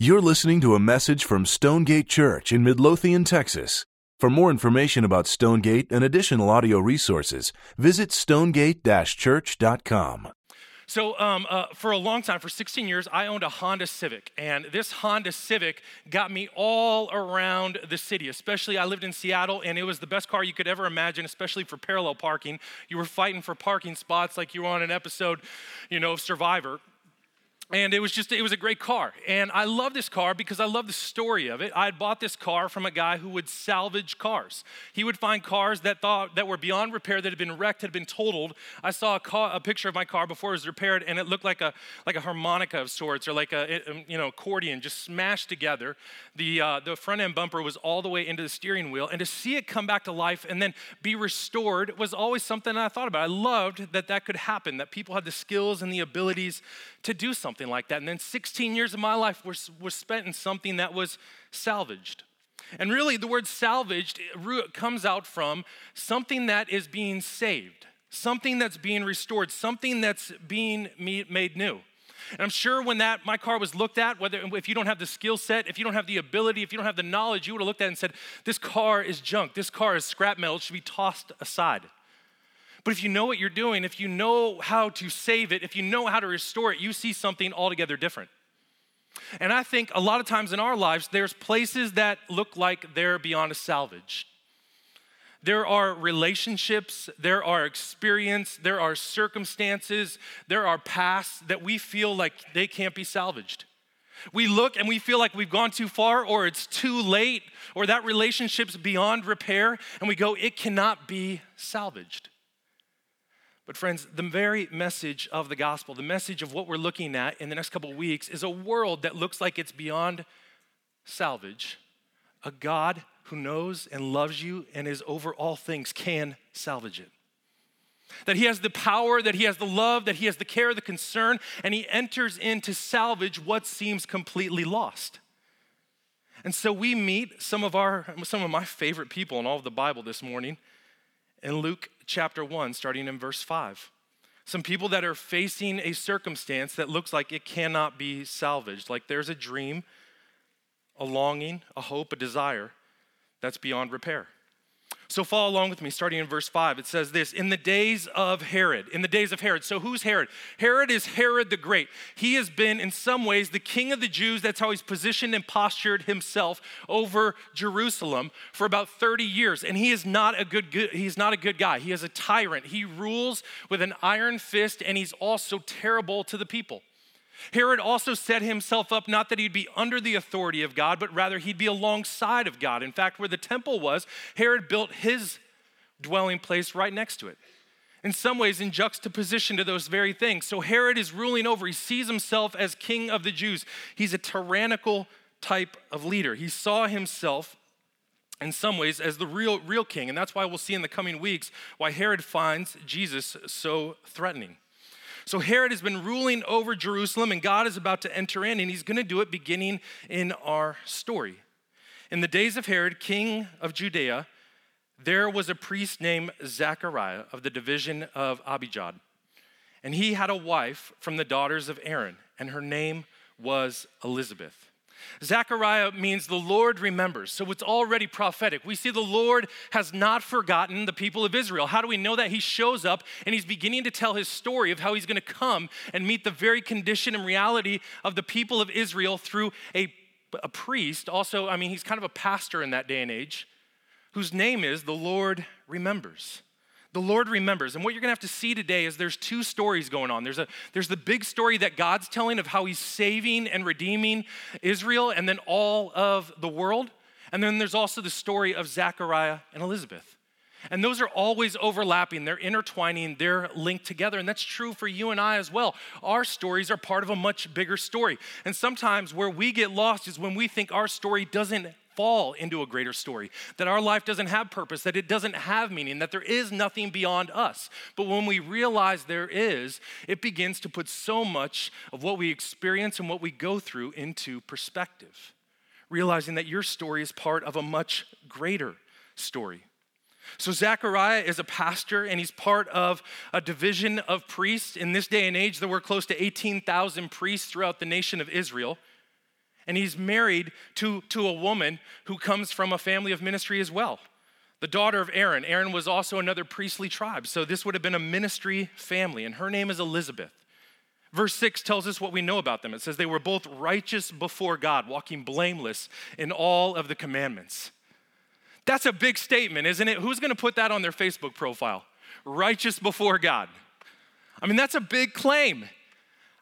You're listening to a message from Stonegate Church in Midlothian, Texas. For more information about Stonegate and additional audio resources, visit stonegate church.com. So, um, uh, for a long time, for 16 years, I owned a Honda Civic. And this Honda Civic got me all around the city, especially I lived in Seattle, and it was the best car you could ever imagine, especially for parallel parking. You were fighting for parking spots like you were on an episode, you know, of Survivor and it was just it was a great car. And i love this car because i love the story of it. I had bought this car from a guy who would salvage cars. He would find cars that thought that were beyond repair that had been wrecked had been totaled. I saw a, car, a picture of my car before it was repaired and it looked like a like a harmonica of sorts or like a you know accordion just smashed together. The uh, the front end bumper was all the way into the steering wheel and to see it come back to life and then be restored was always something i thought about. I loved that that could happen that people had the skills and the abilities to do something like that. And then 16 years of my life was, was spent in something that was salvaged. And really, the word salvaged comes out from something that is being saved, something that's being restored, something that's being made new. And I'm sure when that my car was looked at, whether if you don't have the skill set, if you don't have the ability, if you don't have the knowledge, you would have looked at it and said, This car is junk, this car is scrap metal, it should be tossed aside. But if you know what you're doing, if you know how to save it, if you know how to restore it, you see something altogether different. And I think a lot of times in our lives, there's places that look like they're beyond a salvage. There are relationships, there are experience, there are circumstances, there are pasts that we feel like they can't be salvaged. We look and we feel like we've gone too far, or it's too late, or that relationship's beyond repair, and we go, it cannot be salvaged. But, friends, the very message of the gospel, the message of what we're looking at in the next couple weeks, is a world that looks like it's beyond salvage. A God who knows and loves you and is over all things can salvage it. That he has the power, that he has the love, that he has the care, the concern, and he enters in to salvage what seems completely lost. And so we meet some of our some of my favorite people in all of the Bible this morning in Luke chapter 1, starting in verse 5. Some people that are facing a circumstance that looks like it cannot be salvaged, like there's a dream, a longing, a hope, a desire that's beyond repair. So follow along with me, starting in verse 5. It says this In the days of Herod, in the days of Herod. So who's Herod? Herod is Herod the Great. He has been, in some ways, the king of the Jews. That's how he's positioned and postured himself over Jerusalem for about 30 years. And he is not a good, good he's not a good guy. He is a tyrant. He rules with an iron fist, and he's also terrible to the people. Herod also set himself up not that he'd be under the authority of God, but rather he'd be alongside of God. In fact, where the temple was, Herod built his dwelling place right next to it. In some ways, in juxtaposition to those very things. So Herod is ruling over. He sees himself as king of the Jews. He's a tyrannical type of leader. He saw himself in some ways as the real real king and that's why we'll see in the coming weeks why herod finds jesus so threatening so Herod has been ruling over Jerusalem, and God is about to enter in, and he's going to do it beginning in our story. In the days of Herod, king of Judea, there was a priest named Zechariah of the division of Abijah. And he had a wife from the daughters of Aaron, and her name was Elizabeth. Zechariah means the Lord remembers. So it's already prophetic. We see the Lord has not forgotten the people of Israel. How do we know that? He shows up and he's beginning to tell his story of how he's going to come and meet the very condition and reality of the people of Israel through a, a priest. Also, I mean, he's kind of a pastor in that day and age, whose name is the Lord remembers. The Lord remembers. And what you're going to have to see today is there's two stories going on. There's, a, there's the big story that God's telling of how he's saving and redeeming Israel and then all of the world. And then there's also the story of Zechariah and Elizabeth. And those are always overlapping, they're intertwining, they're linked together. And that's true for you and I as well. Our stories are part of a much bigger story. And sometimes where we get lost is when we think our story doesn't fall into a greater story, that our life doesn't have purpose, that it doesn't have meaning, that there is nothing beyond us. But when we realize there is, it begins to put so much of what we experience and what we go through into perspective, realizing that your story is part of a much greater story. So, Zechariah is a pastor and he's part of a division of priests. In this day and age, there were close to 18,000 priests throughout the nation of Israel. And he's married to, to a woman who comes from a family of ministry as well. The daughter of Aaron. Aaron was also another priestly tribe. So this would have been a ministry family, and her name is Elizabeth. Verse 6 tells us what we know about them. It says they were both righteous before God, walking blameless in all of the commandments. That's a big statement, isn't it? Who's going to put that on their Facebook profile? Righteous before God. I mean, that's a big claim.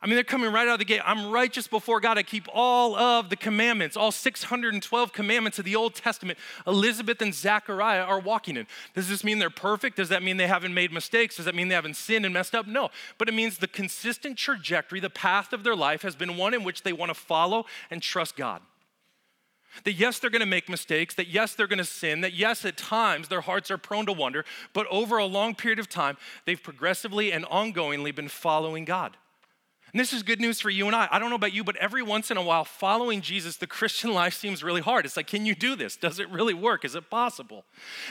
I mean, they're coming right out of the gate. I'm righteous before God. I keep all of the commandments, all 612 commandments of the Old Testament. Elizabeth and Zechariah are walking in. Does this mean they're perfect? Does that mean they haven't made mistakes? Does that mean they haven't sinned and messed up? No. But it means the consistent trajectory, the path of their life has been one in which they want to follow and trust God. That yes, they're gonna make mistakes, that yes, they're gonna sin, that yes, at times their hearts are prone to wonder, but over a long period of time, they've progressively and ongoingly been following God. And this is good news for you and I. I don't know about you, but every once in a while, following Jesus, the Christian life seems really hard. It's like, can you do this? Does it really work? Is it possible?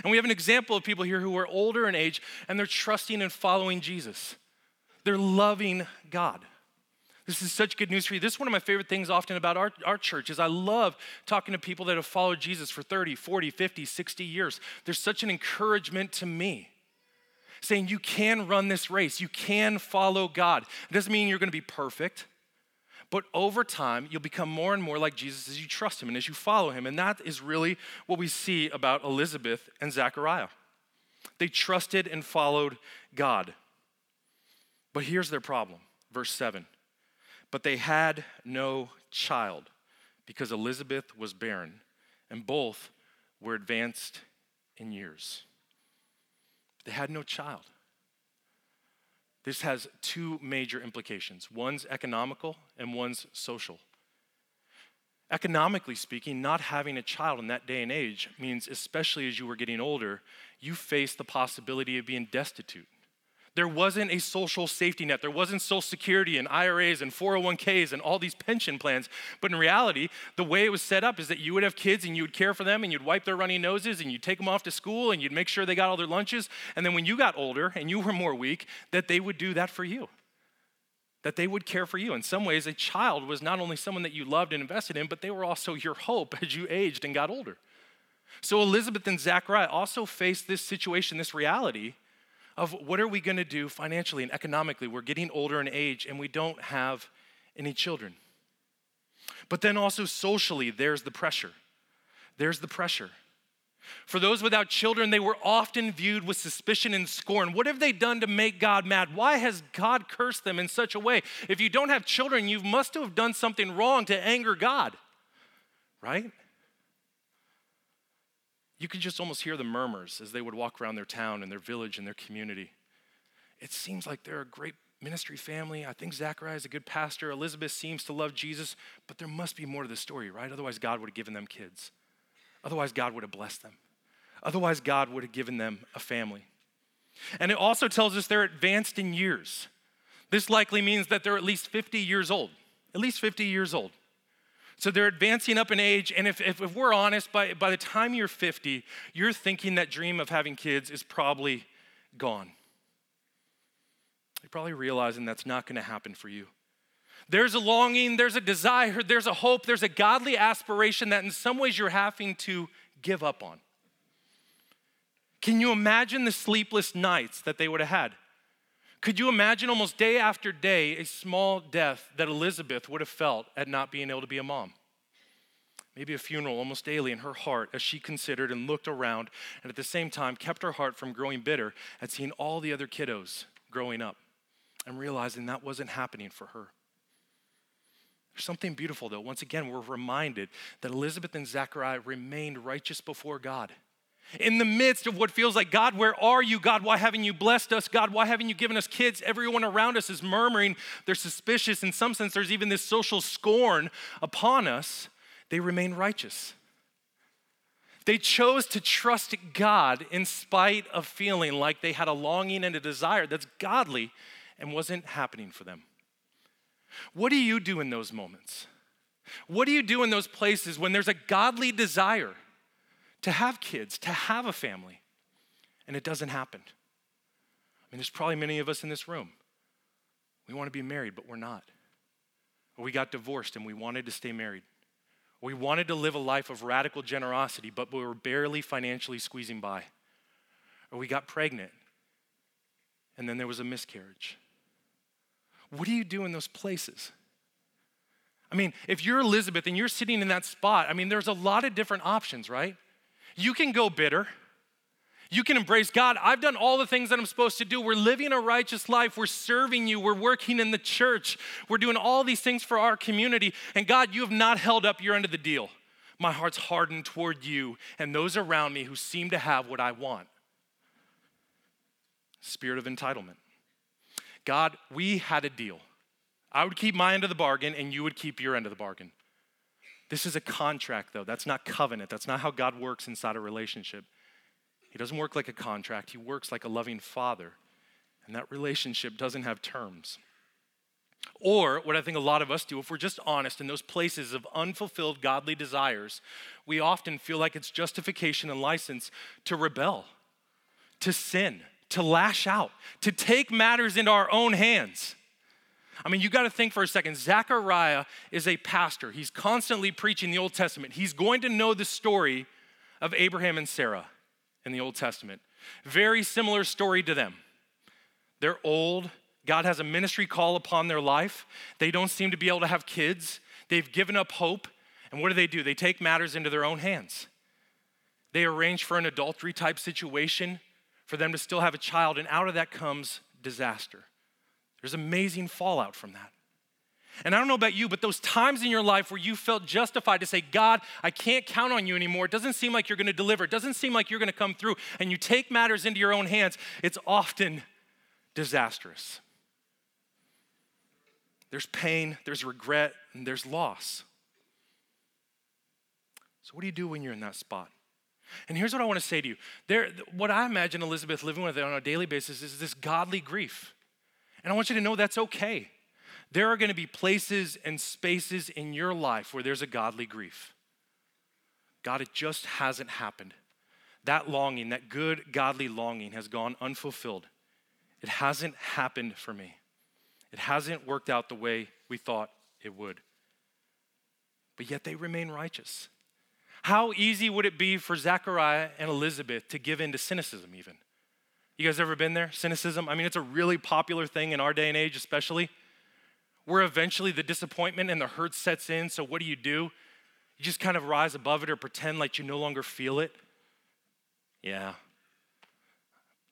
And we have an example of people here who are older in age and they're trusting and following Jesus. They're loving God. This is such good news for you. This is one of my favorite things often about our, our church is I love talking to people that have followed Jesus for 30, 40, 50, 60 years. There's such an encouragement to me saying you can run this race, you can follow God. It doesn't mean you're going to be perfect, but over time, you'll become more and more like Jesus as you trust Him and as you follow Him. And that is really what we see about Elizabeth and Zechariah. They trusted and followed God. But here's their problem verse 7 But they had no child because Elizabeth was barren, and both were advanced in years. They had no child. This has two major implications one's economical and one's social. Economically speaking, not having a child in that day and age means, especially as you were getting older, you face the possibility of being destitute. There wasn't a social safety net. There wasn't Social Security and IRAs and 401ks and all these pension plans. But in reality, the way it was set up is that you would have kids and you would care for them and you'd wipe their runny noses and you'd take them off to school and you'd make sure they got all their lunches. And then when you got older and you were more weak, that they would do that for you. That they would care for you. In some ways, a child was not only someone that you loved and invested in, but they were also your hope as you aged and got older. So Elizabeth and Zechariah also faced this situation, this reality of what are we going to do financially and economically. We're getting older in age and we don't have any children. But then also socially, there's the pressure. There's the pressure. For those without children, they were often viewed with suspicion and scorn. What have they done to make God mad? Why has God cursed them in such a way? If you don't have children, you must have done something wrong to anger God, right? You could just almost hear the murmurs as they would walk around their town and their village and their community. It seems like they're a great ministry family. I think Zechariah is a good pastor. Elizabeth seems to love Jesus, but there must be more to the story, right? Otherwise, God would have given them kids. Otherwise, God would have blessed them. Otherwise, God would have given them a family. And it also tells us they're advanced in years. This likely means that they're at least 50 years old. At least 50 years old. So they're advancing up in age, and if, if, if, we're honest, by, by the time you're 50, you're thinking that dream of having kids is probably gone. You're probably realizing that's not to happen for you. There's a longing, there's a desire, there's a hope, there's a godly aspiration that in some ways you're having to give up on. Can you imagine the sleepless nights that they would have had? Could you imagine almost day after day a small death that Elizabeth would have felt at not being able to be a mom? Maybe a funeral almost daily in her heart as she considered and looked around and at the same time kept her heart from growing bitter at seeing all the other kiddos growing up and realizing that wasn't happening for her. There's something beautiful though. Once again, we're reminded that Elizabeth and Zechariah remained righteous before God in the midst of what feels like, God, where are you? God, why haven't you blessed us? God, why haven't you given us kids? Everyone around us is murmuring. They're suspicious. In some sense, there's even this social scorn upon us. They remain righteous. They chose to trust God in spite of feeling like they had a longing and a desire that's godly and wasn't happening for them. What do you do in those moments? What do you do in those places when there's a godly desire? To have kids, to have a family, and it doesn't happen. I mean, there's probably many of us in this room. We want to be married, but we're not. Or we got divorced and we wanted to stay married. We wanted to live a life of radical generosity, but we were barely financially squeezing by. Or we got pregnant and then there was a miscarriage. What do you do in those places? I mean, if you're Elizabeth and you're sitting in that spot, I mean, there's a lot of different options, right? You can go bitter. You can embrace God. I've done all the things that I'm supposed to do. We're living a righteous life. We're serving you. We're working in the church. We're doing all these things for our community. And God, you have not held up your end of the deal. My heart's hardened toward you and those around me who seem to have what I want. Spirit of entitlement. God, we had a deal. I would keep my end of the bargain and you would keep your end of the bargain. This is a contract, though. That's not covenant. That's not how God works inside a relationship. He doesn't work like a contract, He works like a loving father. And that relationship doesn't have terms. Or, what I think a lot of us do, if we're just honest, in those places of unfulfilled godly desires, we often feel like it's justification and license to rebel, to sin, to lash out, to take matters into our own hands. I mean, you got to think for a second. Zechariah is a pastor. He's constantly preaching the Old Testament. He's going to know the story of Abraham and Sarah in the Old Testament. Very similar story to them. They're old. God has a ministry call upon their life. They don't seem to be able to have kids. They've given up hope. And what do they do? They take matters into their own hands. They arrange for an adultery type situation for them to still have a child, and out of that comes disaster. There's amazing fallout from that. And I don't know about you, but those times in your life where you felt justified to say, God, I can't count on you anymore. It doesn't seem like you're going to deliver. It doesn't seem like you're going to come through. And you take matters into your own hands. It's often disastrous. There's pain, there's regret, and there's loss. So, what do you do when you're in that spot? And here's what I want to say to you. There, what I imagine Elizabeth living with on a daily basis is this godly grief. And I want you to know that's okay. There are going to be places and spaces in your life where there's a godly grief. God, it just hasn't happened. That longing, that good godly longing, has gone unfulfilled. It hasn't happened for me. It hasn't worked out the way we thought it would. But yet they remain righteous. How easy would it be for Zechariah and Elizabeth to give in to cynicism, even? You guys ever been there? Cynicism? I mean, it's a really popular thing in our day and age, especially. Where eventually the disappointment and the hurt sets in. So, what do you do? You just kind of rise above it or pretend like you no longer feel it. Yeah.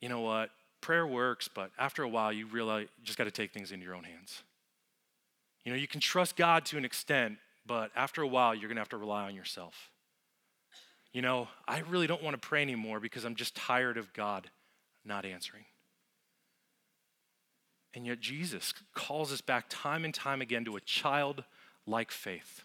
You know what? Prayer works, but after a while, you realize you just got to take things into your own hands. You know, you can trust God to an extent, but after a while, you're going to have to rely on yourself you know, I really don't want to pray anymore because I'm just tired of God not answering. And yet, Jesus calls us back time and time again to a childlike faith.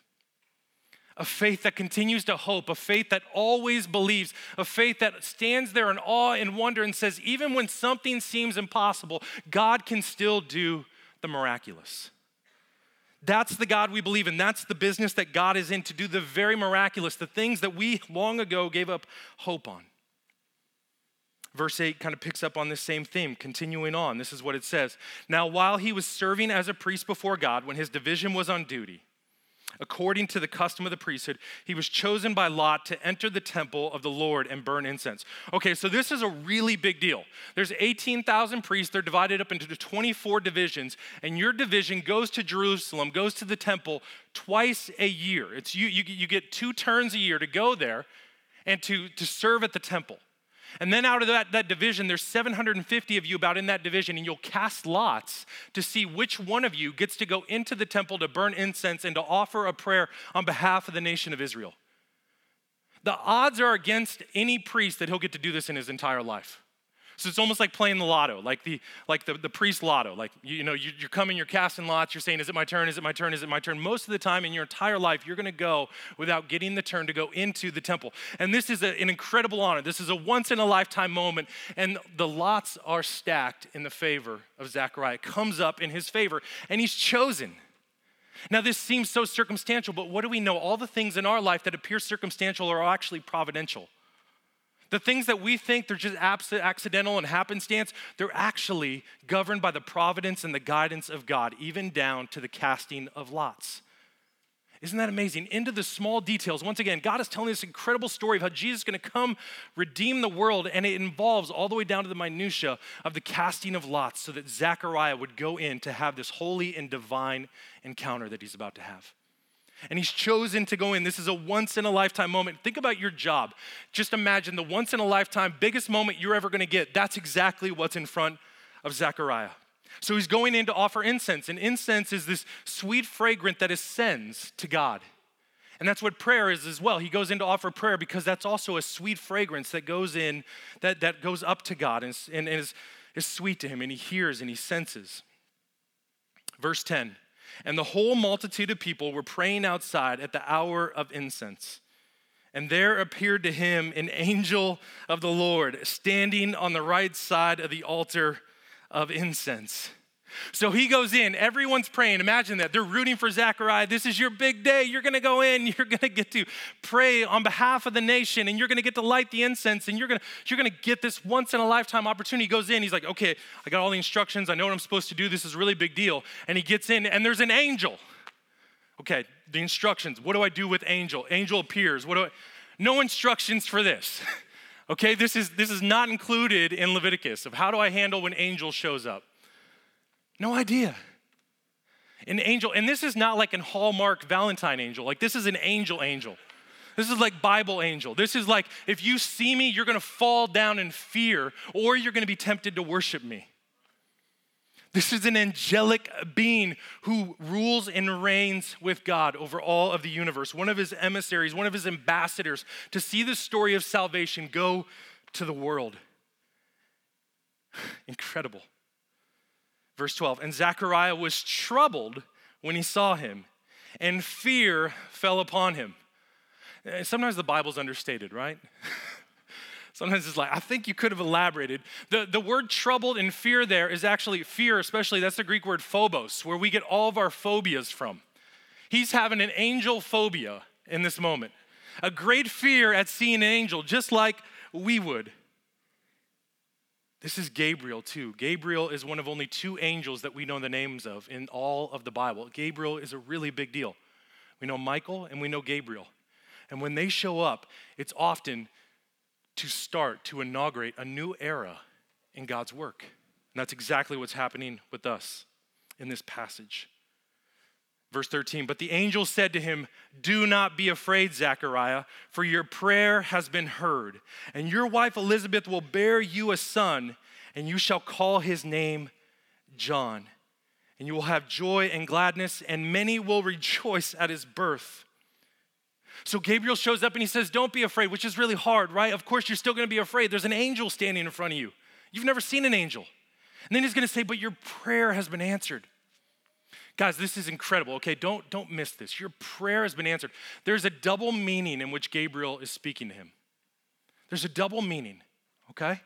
A faith that continues to hope, a faith that always believes, a faith that stands there in awe and wonder and says, even when something seems impossible, God can still do the miraculous. That's the God we believe in. That's the business that God is in to do the very miraculous, the things that we long ago gave up hope on. Verse 8 kind of picks up on this same theme, continuing on. This is what it says Now, while he was serving as a priest before God, when his division was on duty, according to the custom of the priesthood, he was chosen by Lot to enter the temple of the Lord and burn incense. Okay, so this is a really big deal. There's 18,000 priests, they're divided up into 24 divisions, and your division goes to Jerusalem, goes to the temple twice a year. It's you, you, you get two turns a year to go there and to, to serve at the temple. And then out of that, that division, there's 750 of you about in that division, and you'll cast lots to see which one of you gets to go into the temple to burn incense and to offer a prayer on behalf of the nation of Israel. The odds are against any priest that he'll get to do this in his entire life. So it's almost like playing the lotto, like the like the, the priest lotto. Like you, you know, you, you're coming, you're casting lots, you're saying, "Is it my turn? Is it my turn? Is it my turn?" Most of the time in your entire life, you're going to go without getting the turn to go into the temple. And this is a, an incredible honor. This is a once in a lifetime moment, and the lots are stacked in the favor of Zechariah. It comes up in his favor, and he's chosen. Now, this seems so circumstantial, but what do we know? All the things in our life that appear circumstantial are actually providential. The things that we think they're just accidental and happenstance, they're actually governed by the providence and the guidance of God, even down to the casting of lots. Isn't that amazing? Into the small details. Once again, God is telling this incredible story of how Jesus is going to come redeem the world, and it involves all the way down to the minutia of the casting of lots so that Zechariah would go in to have this holy and divine encounter that he's about to have. And he's chosen to go in. This is a once in a lifetime moment. Think about your job. Just imagine the once in a lifetime biggest moment you're ever going to get. That's exactly what's in front of Zechariah. So he's going in to offer incense, and incense is this sweet fragrant that ascends to God. And that's what prayer is as well. He goes in to offer prayer because that's also a sweet fragrance that goes in, that, that goes up to God and, and, is, is sweet to him, and he hears and he senses. Verse 10 And the whole multitude of people were praying outside at the hour of incense. And there appeared to him an angel of the Lord standing on the right side of the altar of incense. So he goes in, everyone's praying. Imagine that. They're rooting for Zechariah. This is your big day. You're going to go in, you're going to get to pray on behalf of the nation, and you're going to get to light the incense, and you're going to, you're going to get this once in a lifetime opportunity. He goes in, he's like, okay, I got all the instructions. I know what I'm supposed to do. This is a really big deal. And he gets in, and there's an angel. Okay, the instructions. What do I do with angel? Angel appears. What do I? No instructions for this. Okay, this is this is not included in Leviticus of how do I handle when angel shows up. No idea. An angel, and this is not like an Hallmark Valentine angel. Like this is an angel angel. This is like Bible angel. This is like if you see me, you're to fall down in fear or you're to be tempted to worship me. This is an angelic being who rules and reigns with God over all of the universe, one of his emissaries, one of his ambassadors to see the story of salvation go to the world. Incredible. Verse 12 And Zechariah was troubled when he saw him, and fear fell upon him. Eh, sometimes the Bible's understated, right? Sometimes it's like, I think you could have elaborated. The, the word troubled and fear there is actually fear, especially, that's the Greek word phobos, where we get all of our phobias from. He's having an angel phobia in this moment, a great fear at seeing an angel, just like we would. This is Gabriel, too. Gabriel is one of only two angels that we know the names of in all of the Bible. Gabriel is a really big deal. We know Michael and we know Gabriel. And when they show up, it's often to start, to inaugurate a new era in God's work. And that's exactly what's happening with us in this passage. Verse 13, but the angel said to him, Do not be afraid, Zechariah, for your prayer has been heard, and your wife Elizabeth will bear you a son, and you shall call his name John. And you will have joy and gladness, and many will rejoice at his birth so Gabriel shows up and he says, Don't be afraid, which is really hard, right? Of course, you're still gonna be afraid. There's an angel standing in front of you. You've never seen an angel. And then he's gonna say, But your prayer has been answered. Guys, this is incredible. Okay, don't, don't miss this. Your prayer has been answered. There's a double meaning in which Gabriel is speaking to him. There's a double meaning, okay?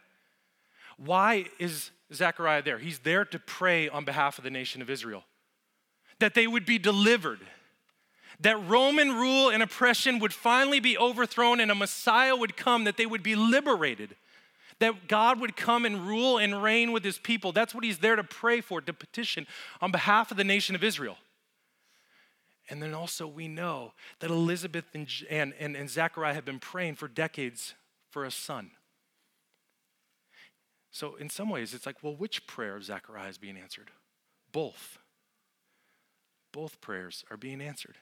Why is Zechariah there? He's there to pray on behalf of the nation of Israel, that they would be delivered that Roman rule and oppression would finally be overthrown and a Messiah would come, that they would be liberated, that God would come and rule and reign with his people. That's what he's there to pray for, to petition on behalf of the nation of Israel. And then also, we know that Elizabeth and, and, and, and Zechariah have been praying for decades for a son. So, in some ways, it's like, well, which prayer of Zechariah is being answered? Both. Both prayers are being answered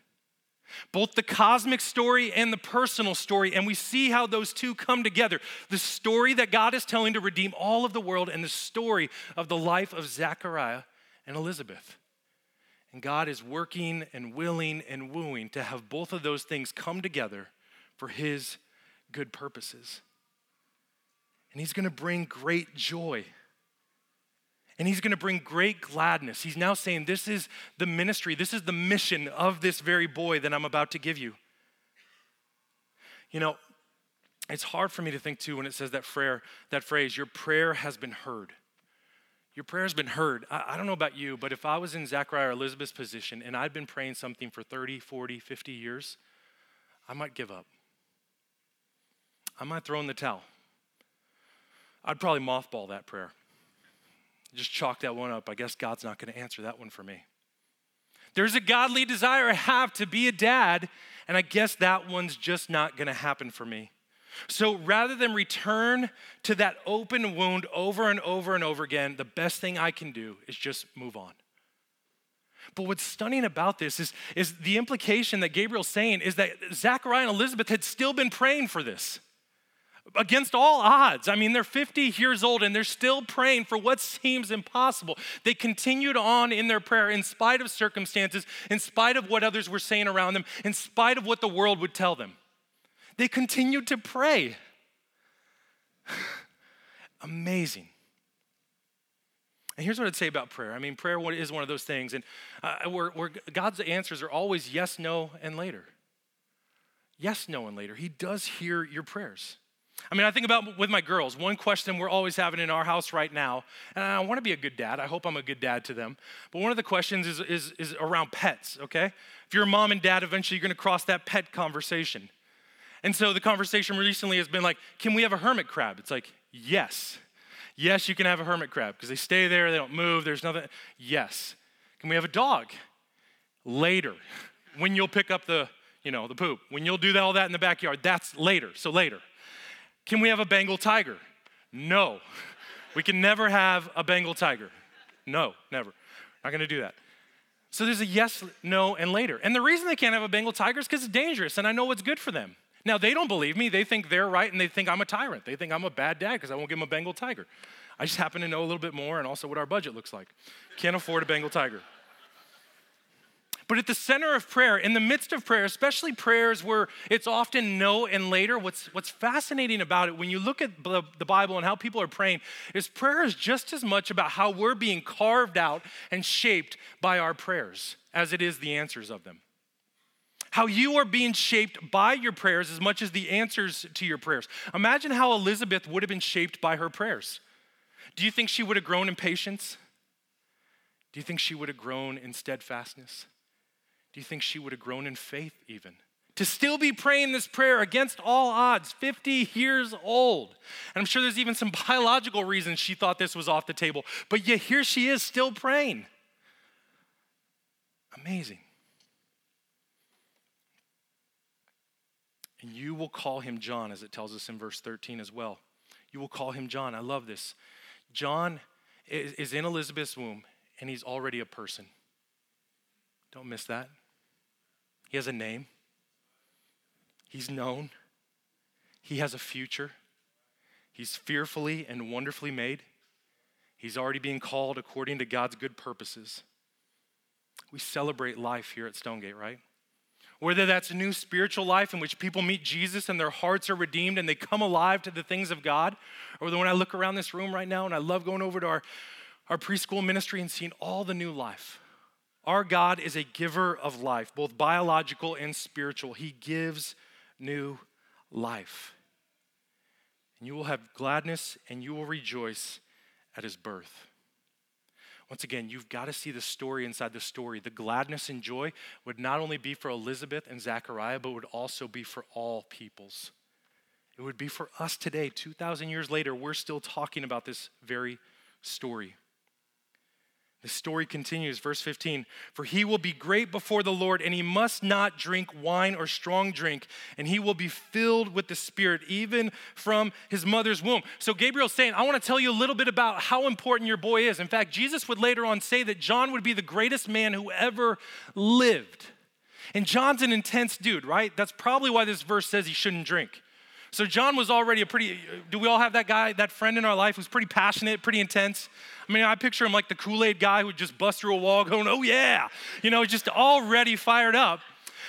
both the cosmic story and the personal story, and we see how those two come together. The story that God is telling to redeem all of the world, and the story of the life of Zechariah and Elizabeth. And God is working and willing and wooing to have both of those things come together for His good purposes. And He's gonna bring great joy and he's going to bring great gladness. He's now saying, This is the ministry, this is the mission of this very boy that I'm about to give you. You know, it's hard for me to think too when it says that prayer, that phrase, your prayer has been heard. Your prayer has been heard. I, I don't know about you, but if I was in Zechariah or Elizabeth's position and I'd been praying something for 30, 40, 50 years, I might give up. I might throw in the towel. I'd probably mothball that prayer. Just chalk that one up. I guess God's not going to answer that one for me. There's a godly desire I have to be a dad, and I guess that one's just not gonna happen for me. So rather than return to that open wound over and over and over again, the best thing I can do is just move on. But what's stunning about this is, is the implication that Gabriel's saying is that Zechariah and Elizabeth had still been praying for this against all odds. I mean, they're 50 years old and they're still praying for what seems impossible. They continued on in their prayer in spite of circumstances, in spite of what others were saying around them, in spite of what the world would tell them. They continued to pray. Amazing. And here's what I'd say about prayer. I mean, prayer is one of those things, and uh, where, where God's answers are always yes, no, and later. Yes, no, and later. He does hear your prayers. I mean, I think about with my girls, one question we're always having in our house right now, and I want to be a good dad. I hope I'm a good dad to them. But one of the questions is, is, is around pets, okay? If you're a mom and dad, eventually you're going to cross that pet conversation. And so the conversation recently has been like, can we have a hermit crab? It's like, yes. Yes, you can have a hermit crab because they stay there, they don't move, there's nothing. Yes. Can we have a dog? Later. When you'll pick up the, you know, the poop. When you'll do all that in the backyard, that's later. So later. Can we have a Bengal tiger? No. We can never have a Bengal tiger. No, never. Not gonna do that. So there's a yes, no, and later. And the reason they can't have a Bengal tiger is because it's dangerous and I know what's good for them. Now, they don't believe me. They think they're right and they think I'm a tyrant. They think I'm a bad dad because I won't give them a Bengal tiger. I just happen to know a little bit more and also what our budget looks like. Can't afford a Bengal tiger. But at the center of prayer, in the midst of prayer, especially prayers where it's often no and later, what's, what's fascinating about it when you look at the, the Bible and how people are praying is prayer is just as much about how we're being carved out and shaped by our prayers as it is the answers of them. How you are being shaped by your prayers as much as the answers to your prayers. Imagine how Elizabeth would have been shaped by her prayers. Do you think she would have grown in patience? Do you think she would have grown in steadfastness? Do you think she would have grown in faith even? To still be praying this prayer against all odds, 50 years old. And I'm sure there's even some biological reasons she thought this was off the table. But yet here she is still praying. Amazing. And you will call him John, as it tells us in verse 13 as well. You will call him John. I love this. John is in Elizabeth's womb, and he's already a person. Don't miss that. He has a name, he's known, he has a future, he's fearfully and wonderfully made. He's already being called according to God's good purposes. We celebrate life here at Stonegate, right? Whether that's a new spiritual life in which people meet Jesus and their hearts are redeemed and they come alive to the things of God, or when I look around this room right now and I love going over to our, our preschool ministry and seeing all the new life our God is a giver of life, both biological and spiritual. He gives new life. And you will have gladness and you will rejoice at his birth. Once again, you've got to see the story inside the story. The gladness and joy would not only be for Elizabeth and Zechariah, but would also be for all peoples. It would be for us today, 2,000 years later, we're still talking about this very story. The story continues, verse 15. For he will be great before the Lord, and he must not drink wine or strong drink, and he will be filled with the Spirit, even from his mother's womb. So Gabriel's saying, I want to tell you a little bit about how important your boy is. In fact, Jesus would later on say that John would be the greatest man who ever lived. And John's an intense dude, right? That's probably why this verse says he shouldn't drink. So John was already a pretty, do we all have that guy, that friend in our life who's pretty passionate, pretty intense? I mean, I picture him like the Kool Aid guy who would just bust through a wall going, oh yeah, you know, just already fired up.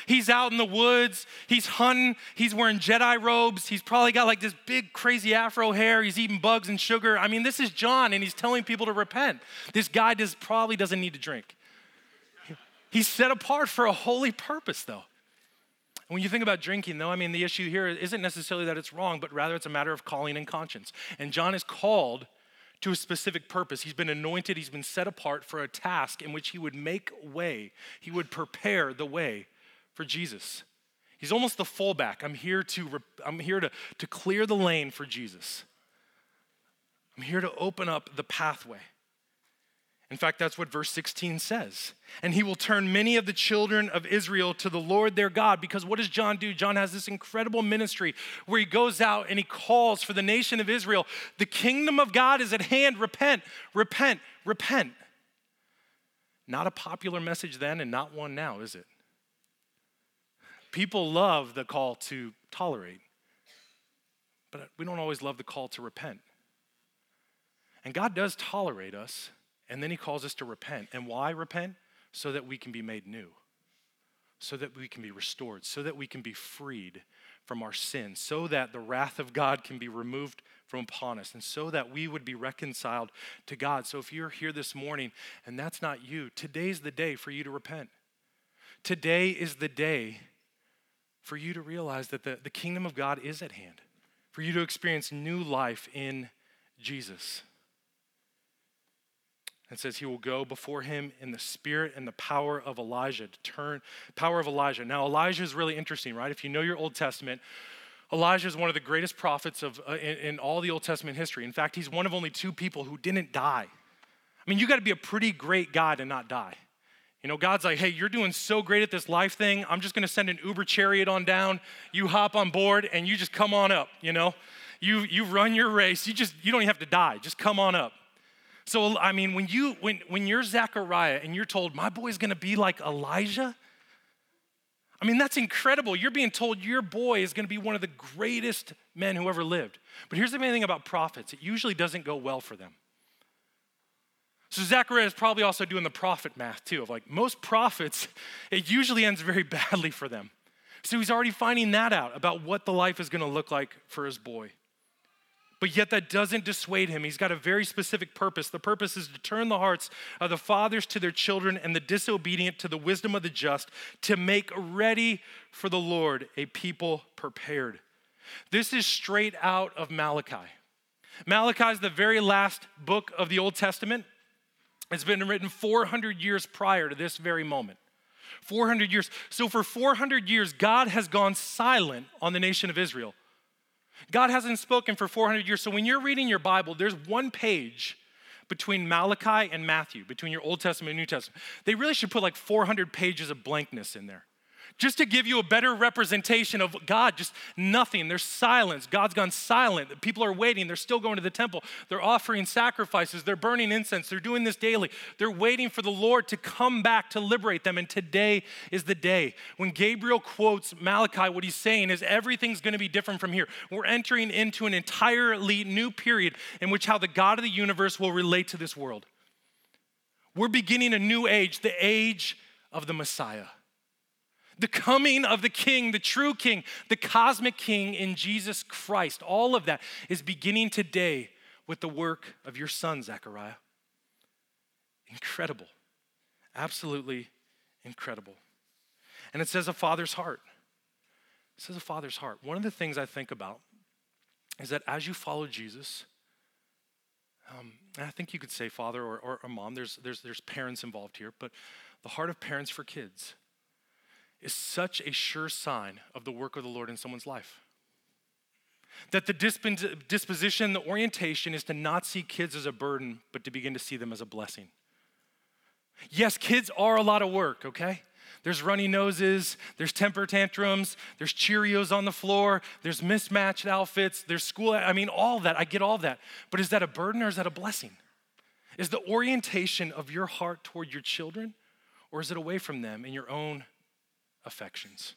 He's out in the woods, he's hunting, he's wearing Jedi robes, he's probably got like this big crazy afro hair, he's eating bugs and sugar. I mean, this is John and he's telling people to repent. This guy does, probably doesn't need to drink. He's set apart for a holy purpose, though. When you think about drinking, though, I mean, the issue here isn't necessarily that it's wrong, but rather it's a matter of calling and conscience. And John is called to a specific purpose. He's been anointed, he's been set apart for a task in which he would make way, he would prepare the way for Jesus. He's almost the fullback. I'm here to, I'm here to, to clear the lane for Jesus. I'm here to open up the pathway. In fact, that's what verse 16 says. And he will turn many of the children of Israel to the Lord their God. Because what does John do? John has this incredible ministry where he goes out and he calls for the nation of Israel. The kingdom of God is at hand. Repent, repent, repent. Not a popular message then and not one now, is it? People love the call to tolerate, but we don't always love the call to repent. And God does tolerate us and then he calls us to repent. And why repent? So that we can be made new, so that we can be restored, so that we can be freed from our sins, so that the wrath of God can be removed from upon us, and so that we would be reconciled to God. So if you're here this morning and that's not you, today's the day for you to repent. Today is the day for you to realize that the, the kingdom of God is at hand, for you to experience new life in Jesus. It says he will go before him in the spirit and the power of Elijah to turn power of Elijah. Now Elijah is really interesting, right? If you know your Old Testament, Elijah is one of the greatest prophets of uh, in, in all the Old Testament history. In fact, he's one of only two people who didn't die. I mean, you got to be a pretty great guy to not die. You know, God's like, hey, you're doing so great at this life thing. I'm just going to send an Uber chariot on down. You hop on board and you just come on up. You know, you you run your race. You just you don't even have to die. Just come on up. So I mean, when you when when you're Zechariah and you're told my boy's to be like Elijah, I mean that's incredible. You're being told your boy is to be one of the greatest men who ever lived. But here's the main thing about prophets: it usually doesn't go well for them. So Zechariah is probably also doing the prophet math too, of like most prophets, it usually ends very badly for them. So he's already finding that out about what the life is to look like for his boy. But yet, that doesn't dissuade him. He's got a very specific purpose. The purpose is to turn the hearts of the fathers to their children and the disobedient to the wisdom of the just, to make ready for the Lord a people prepared. This is straight out of Malachi. Malachi is the very last book of the Old Testament. It's been written 400 years prior to this very moment. 400 years. So, for 400 years, God has gone silent on the nation of Israel. God hasn't spoken for 400 years. So when you're reading your Bible, there's one page between Malachi and Matthew, between your Old Testament and New Testament. They really should put like 400 pages of blankness in there just to give you a better representation of God, just nothing. There's silence. God's gone silent. People are waiting. They're still going to the temple. They're offering sacrifices. They're burning incense. They're doing this daily. They're waiting for the Lord to come back to liberate them. And today is the day. When Gabriel quotes Malachi, what he's saying is everything's going to be different from here. We're entering into an entirely new period in which how the God of the universe will relate to this world. We're beginning a new age, the age of the Messiah the coming of the King, the true King, the cosmic King in Jesus Christ. All of that is beginning today with the work of your son, Zechariah. Incredible. Absolutely incredible. And it says a father's heart. It says a father's heart. One of the things I think about is that as you follow Jesus, um, and I think you could say father or, or a mom, there's, there's, there's parents involved here, but the heart of parents for kids is such a sure sign of the work of the Lord in someone's life. That the disposition, the orientation is to not see kids as a burden, but to begin to see them as a blessing. Yes, kids are a lot of work, okay? There's runny noses, there's temper tantrums, there's Cheerios on the floor, there's mismatched outfits, there's school. I mean, all that. I get all that. But is that a burden or is that a blessing? Is the orientation of your heart toward your children, or is it away from them in your own affections.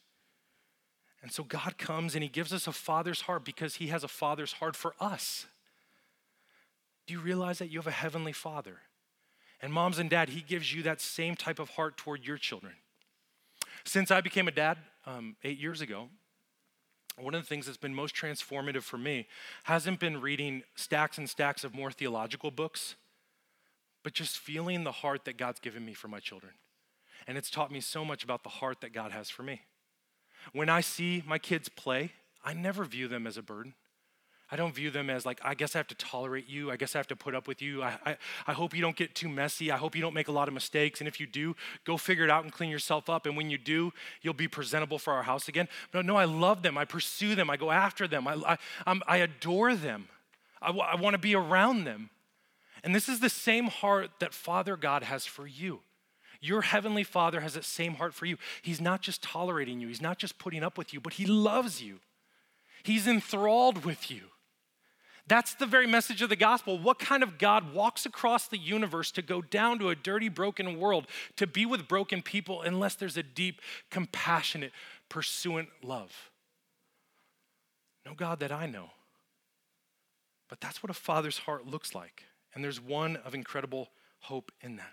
And so God comes and He gives us a father's heart because He has a father's heart for us. Do you realize that you have a heavenly father? And moms and dad, He gives you that same type of heart toward your children. Since I became a dad um, eight years ago, one of the things that's been most transformative for me hasn't been reading stacks and stacks of more theological books, but just feeling the heart that God's given me for my children. And it's taught me so much about the heart that God has for me. When I see my kids play, I never view them as a burden. I don't view them as like, I guess I have to tolerate you. I guess I have to put up with you. I, I, I, hope you don't get too messy. I hope you don't make a lot of mistakes. And if you do, go figure it out and clean yourself up. And when you do, you'll be presentable for our house again. But no, I love them. I pursue them. I go after them. I, I, I adore them. I, I want to be around them. And this is the same heart that Father God has for you. Your heavenly Father has that same heart for you. He's not just tolerating you, He's not just putting up with you, but He loves you. He's enthralled with you. That's the very message of the gospel. What kind of God walks across the universe to go down to a dirty, broken world to be with broken people unless there's a deep, compassionate, pursuant love? No God that I know. But that's what a father's heart looks like. And there's one of incredible hope in that.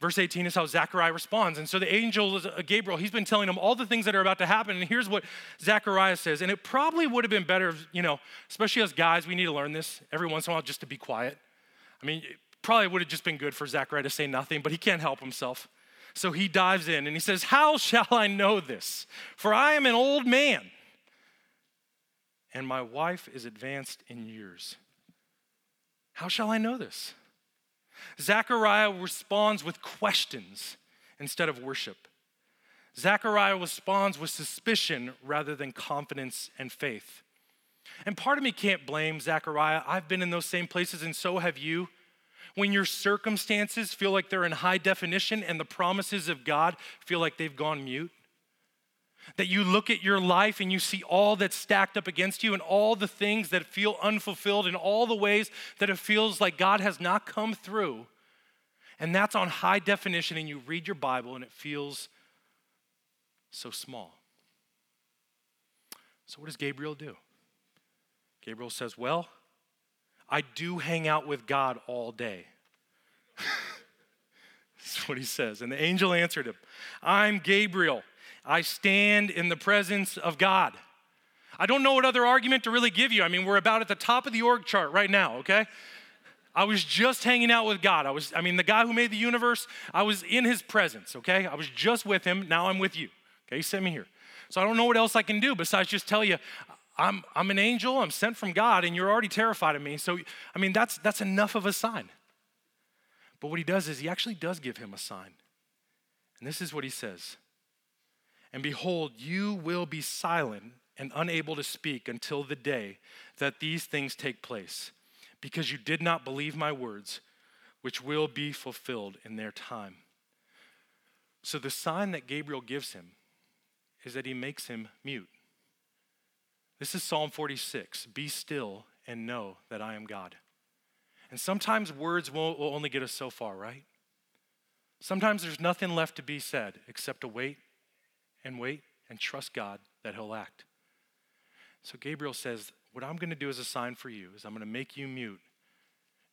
Verse 18 is how Zechariah responds. And so the angel, Gabriel, he's been telling him all the things that are about to happen. And here's what Zechariah says. And it probably would have been better, you know, especially as guys, we need to learn this every once in a while just to be quiet. I mean, it probably would have just been good for Zechariah to say nothing, but he can't help himself. So he dives in and he says, How shall I know this? For I am an old man, and my wife is advanced in years. How shall I know this? Zechariah responds with questions instead of worship. Zechariah responds with suspicion rather than confidence and faith. And part of me can't blame Zechariah. I've been in those same places, and so have you. When your circumstances feel like they're in high definition and the promises of God feel like they've gone mute. That you look at your life and you see all that's stacked up against you and all the things that feel unfulfilled and all the ways that it feels like God has not come through. And that's on high definition, and you read your Bible and it feels so small. So, what does Gabriel do? Gabriel says, Well, I do hang out with God all day. That's what he says. And the angel answered him, I'm Gabriel. I stand in the presence of God. I don't know what other argument to really give you. I mean, we're about at the top of the org chart right now, okay? I was just hanging out with God. I was, I mean, the guy who made the universe, I was in his presence, okay? I was just with him. Now I'm with you. Okay, he sent me here. So I don't know what else I can do besides just tell you, I'm, I'm an angel, I'm sent from God, and you're already terrified of me. So, I mean, that's, that's enough of a sign. But what he does is he actually does give him a sign. And this is what he says and behold, you will be silent and unable to speak until the day that these things take place, because you did not believe my words, which will be fulfilled in their time. So the sign that Gabriel gives him is that he makes him mute. This is Psalm 46 Be still and know that I am God. And sometimes words will, only get us so far, right? Sometimes there's nothing left to be said except to wait and wait and trust God that He'll act. So Gabriel says, What I'm going to do as a sign for you is I'm going to make you mute.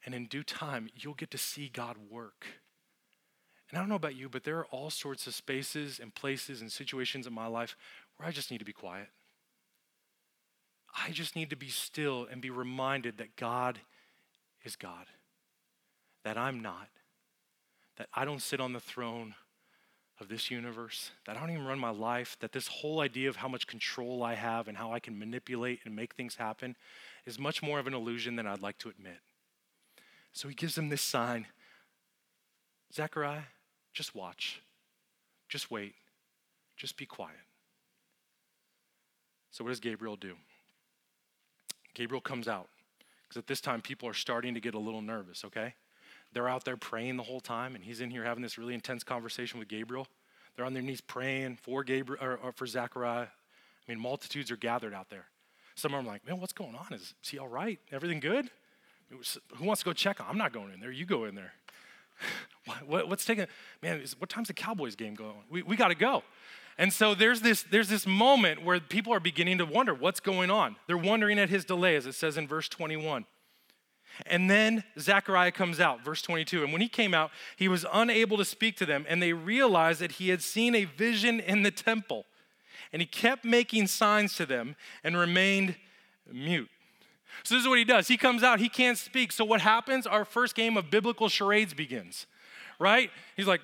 And in due time, you'll get to see God work. And I don't know about you, but there are all sorts of spaces and places and situations in my life where I just need to be quiet. I just need to be still and be reminded that God is God, that I'm not, that I don't sit on the throne of this universe, that I don't even run my life, that this whole idea of how much control I have and how I can manipulate and make things happen is much more of an illusion than I'd like to admit. So he gives them this sign Zechariah, just watch, just wait, just be quiet. So, what does Gabriel do? Gabriel comes out because at this time people are starting to get a little nervous, okay? They're out there praying the whole time, and he's in here having this really intense conversation with Gabriel. They're on their knees praying for Gabriel or, or for Zechariah. I mean, multitudes are gathered out there. Some of them are like, man, what's going on? Is, is he all right? Everything good? Was, who wants to go check I'm not going in there. You go in there. what, what's taking, man, is, what time's the Cowboys game going? We, we got to go. And so there's this, there's this moment where people are beginning to wonder what's going on. They're wondering at his delay, as it says in verse 21. And then Zechariah comes out, verse 22. And when he came out, he was unable to speak to them, and they realized that he had seen a vision in the temple. And he kept making signs to them and remained mute. So, this is what he does. He comes out, he can't speak. So, what happens? Our first game of biblical charades begins, right? He's like,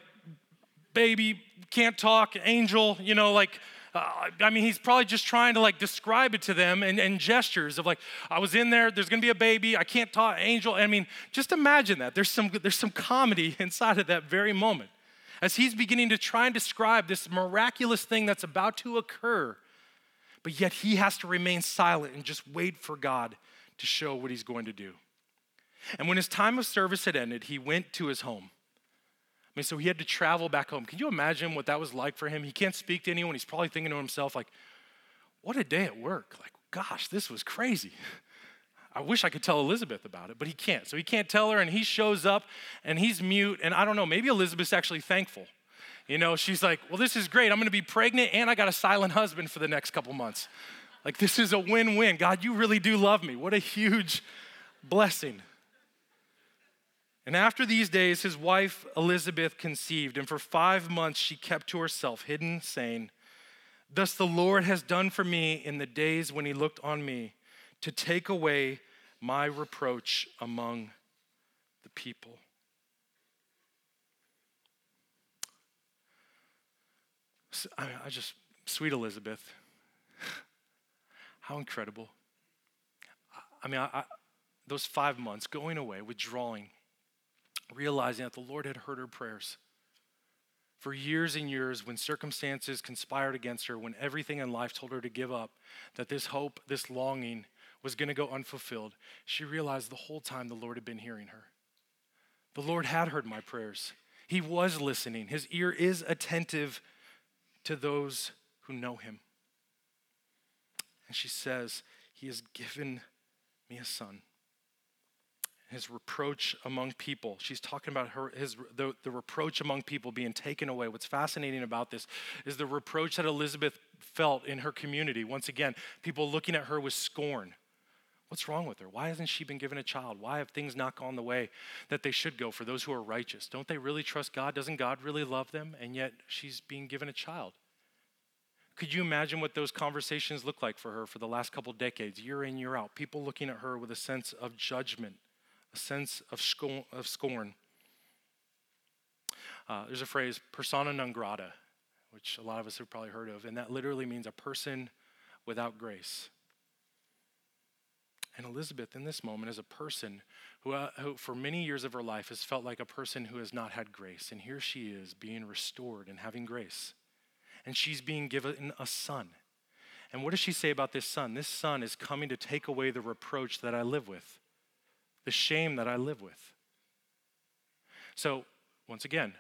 baby, can't talk, angel, you know, like uh, I mean, he's probably just trying to like describe it to them and, and gestures of like, I was in there, there's gonna be a baby, I can't talk, angel. I mean, just imagine that. There's some, there's some comedy inside of that very moment. As he's beginning to try and describe this miraculous thing that's about to occur, but yet he has to remain silent and just wait for God to show what he's going to do. And when his time of service had ended, he went to his home. I mean, so he had to travel back home. Can you imagine what that was like for him? He can't speak to anyone. He's probably thinking to himself, like, what a day at work. Like, gosh, this was crazy. I wish I could tell Elizabeth about it, but he can't. So he can't tell her, and he shows up and he's mute. And I don't know, maybe Elizabeth's actually thankful. You know, she's like, well, this is great. I'm gonna be pregnant and I got a silent husband for the next couple months. Like, this is a win win. God, you really do love me. What a huge blessing. And after these days, his wife Elizabeth conceived, and for five months she kept to herself, hidden, saying, Thus the Lord has done for me in the days when he looked on me to take away my reproach among the people. I, I just, sweet Elizabeth, how incredible. I mean, I, I, those five months going away, withdrawing, realizing that the Lord had heard her prayers. For years and years, when circumstances conspired against her, when everything in life told her to give up, that this hope, this longing, was going to go unfulfilled, she realized the whole time the Lord had been hearing her. The Lord had heard my prayers. He was listening. His ear is attentive to those who know him. And she says, He has given me a son. His reproach among people. She's talking about her, his, the, the reproach among people being taken away. What's fascinating about this is the reproach that Elizabeth felt in her community. Once again, people looking at her with scorn. What's wrong with her? Why hasn't she been given a child? Why have things not gone the way that they should go for those who are righteous? Don't they really trust God? Doesn't God really love them? And yet she's being given a child. Could you imagine what those conversations look like for her for the last couple decades, year in, year out? People looking at her with a sense of judgment, a sense of scorn. Of scorn. Uh, there's a phrase, persona non grata, which a lot of us have probably heard of, and that literally means a person without grace. And Elizabeth, in this moment, is a person who, uh, who, for many years of her life, has felt like a person who has not had grace. And here she is being restored and having grace. And she's being given a son. And what does she say about this son? This son is coming to take away the reproach that I live with, the shame that I live with. So, once again,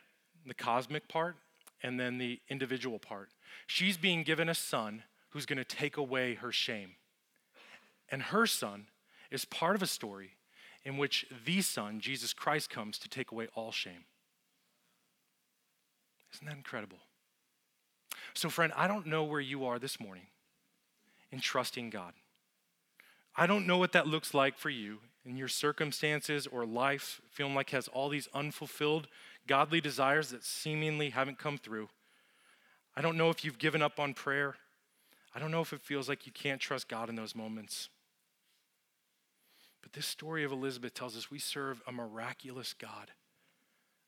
the cosmic part and then the individual part. She's being given a son who's going to take away her shame. And her son is part of a story in which the son, Jesus Christ, comes to take away all shame. Isn't that incredible? So, friend, I don't know where you are this morning in trusting God. I don't know what that looks like for you in your circumstances or life, feeling like has all these unfulfilled godly desires that seemingly haven't come through. I don't know if you've given up on prayer. I don't know if it feels like you can't trust God in those moments. But this story of Elizabeth tells us we serve a miraculous God.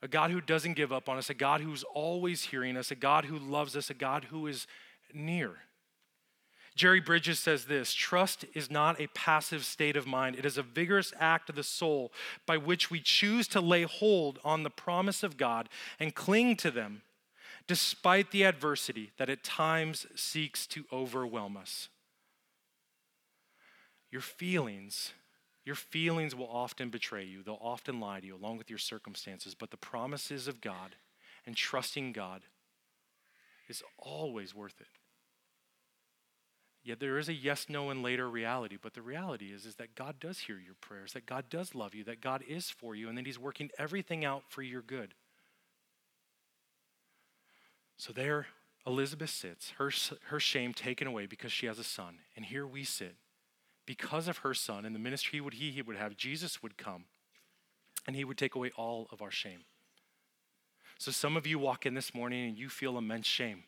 A God who doesn't give up on us, a God who's always hearing us, a God who loves us, a God who is near. Jerry Bridges says this Trust is not a passive state of mind, it is a vigorous act of the soul by which we choose to lay hold on the promise of God and cling to them despite the adversity that at times seeks to overwhelm us. Your feelings your feelings will often betray you, they'll often lie to you, along with your circumstances. But the promises of God and trusting God is always worth it. Yet there is a yes, no, and later reality. But the reality is, is that God does hear your prayers, that God does love you, that God is for you, and that He's working everything out for your good. So there, Elizabeth sits, her, her shame taken away because she has a son. And here we sit because of her son and the ministry would he, he would have, Jesus would come and he would take away all of our shame. So some of you walk in this morning and you feel immense shame.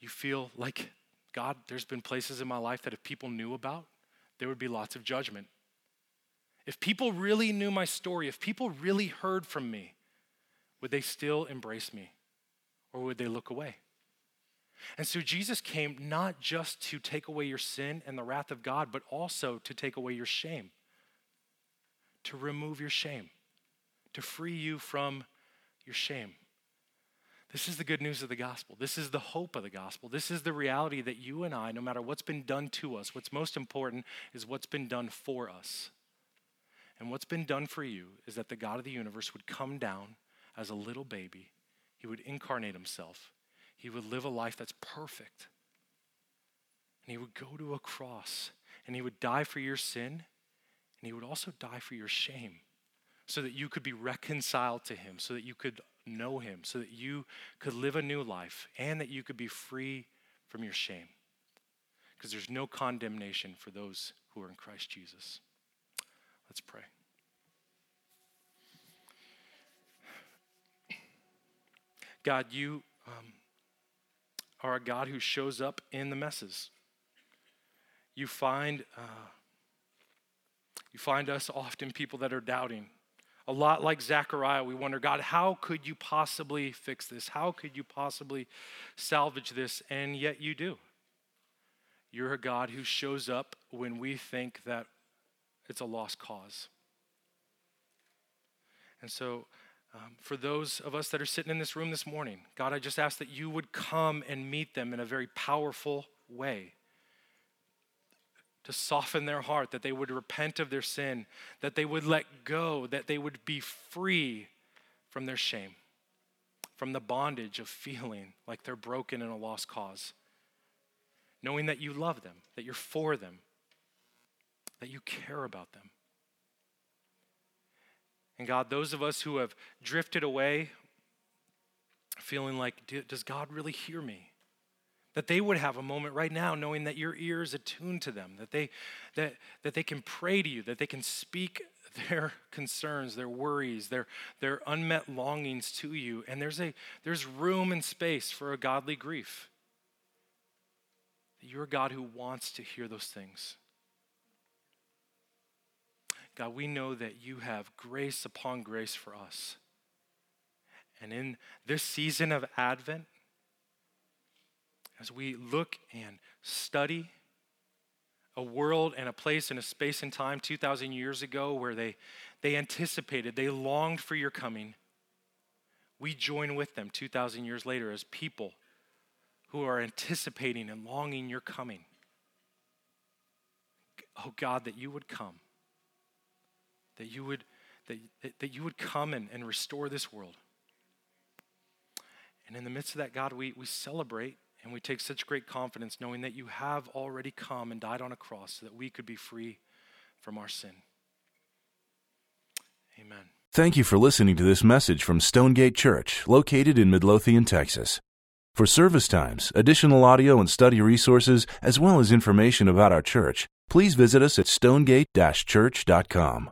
You feel like, God, there's been places in my life that if people knew about, there would be lots of judgment. If people really knew my story, if people really heard from me, would they still embrace me or would they look away? And so Jesus came not just to take away your sin and the wrath of God, but also to take away your shame, to remove your shame, to free you from your shame. This is the good news of the gospel. This is the hope of the gospel. This is the reality that you and I, no matter what's been done to us, what's most important is what's been done for us. And what's been done for you is that the God of the universe would come down as a little baby, he would incarnate himself, he would live a life that's perfect. And he would go to a cross and he would die for your sin and he would also die for your shame so that you could be reconciled to him, so that you could know him, so that you could live a new life and that you could be free from your shame. Because there's no condemnation for those who are in Christ Jesus. Let's pray. God, you um, are a God who shows up in the messes. You find, uh, you find us often people that are doubting. A lot like Zechariah, we wonder, God, how could you possibly fix this? How could you possibly salvage this? And yet you do. You're a God who shows up when we think that it's a lost cause. And so, um, for those of us that are sitting in this room this morning, God, I just ask that you would come and meet them in a very powerful way. To soften their heart, that they would repent of their sin, that they would let go, that they would be free from their shame, from the bondage of feeling like they're broken in a lost cause. Knowing that you love them, that you're for them, that you care about them. And God, those of us who have drifted away, feeling like, does God really hear me? That they would have a moment right now knowing that your ear is attuned to them, that they, that, that they can pray to you, that they can speak their concerns, their worries, their, their unmet longings to you. And there's, a, there's room and space for a godly grief. You're a God who wants to hear those things. God, we know that you have grace upon grace for us. And in this season of Advent, as we look and study a world and a place and a space and time 2,000 years ago where they, they anticipated, they longed for your coming, we join with them 2,000 years later as people who are anticipating and longing your coming. Oh God, that you would come that you would, that, that you would come and, and restore this world. And in the midst of that, God, we, we celebrate and we take such great confidence knowing that you have already come and died on a cross so that we could be free from our sin. Amen. Thank you for listening to this message from Stonegate Church, located in Midlothian, Texas. For service times, additional audio and study resources, as well as information about our church, please visit us at stonegate-church.com.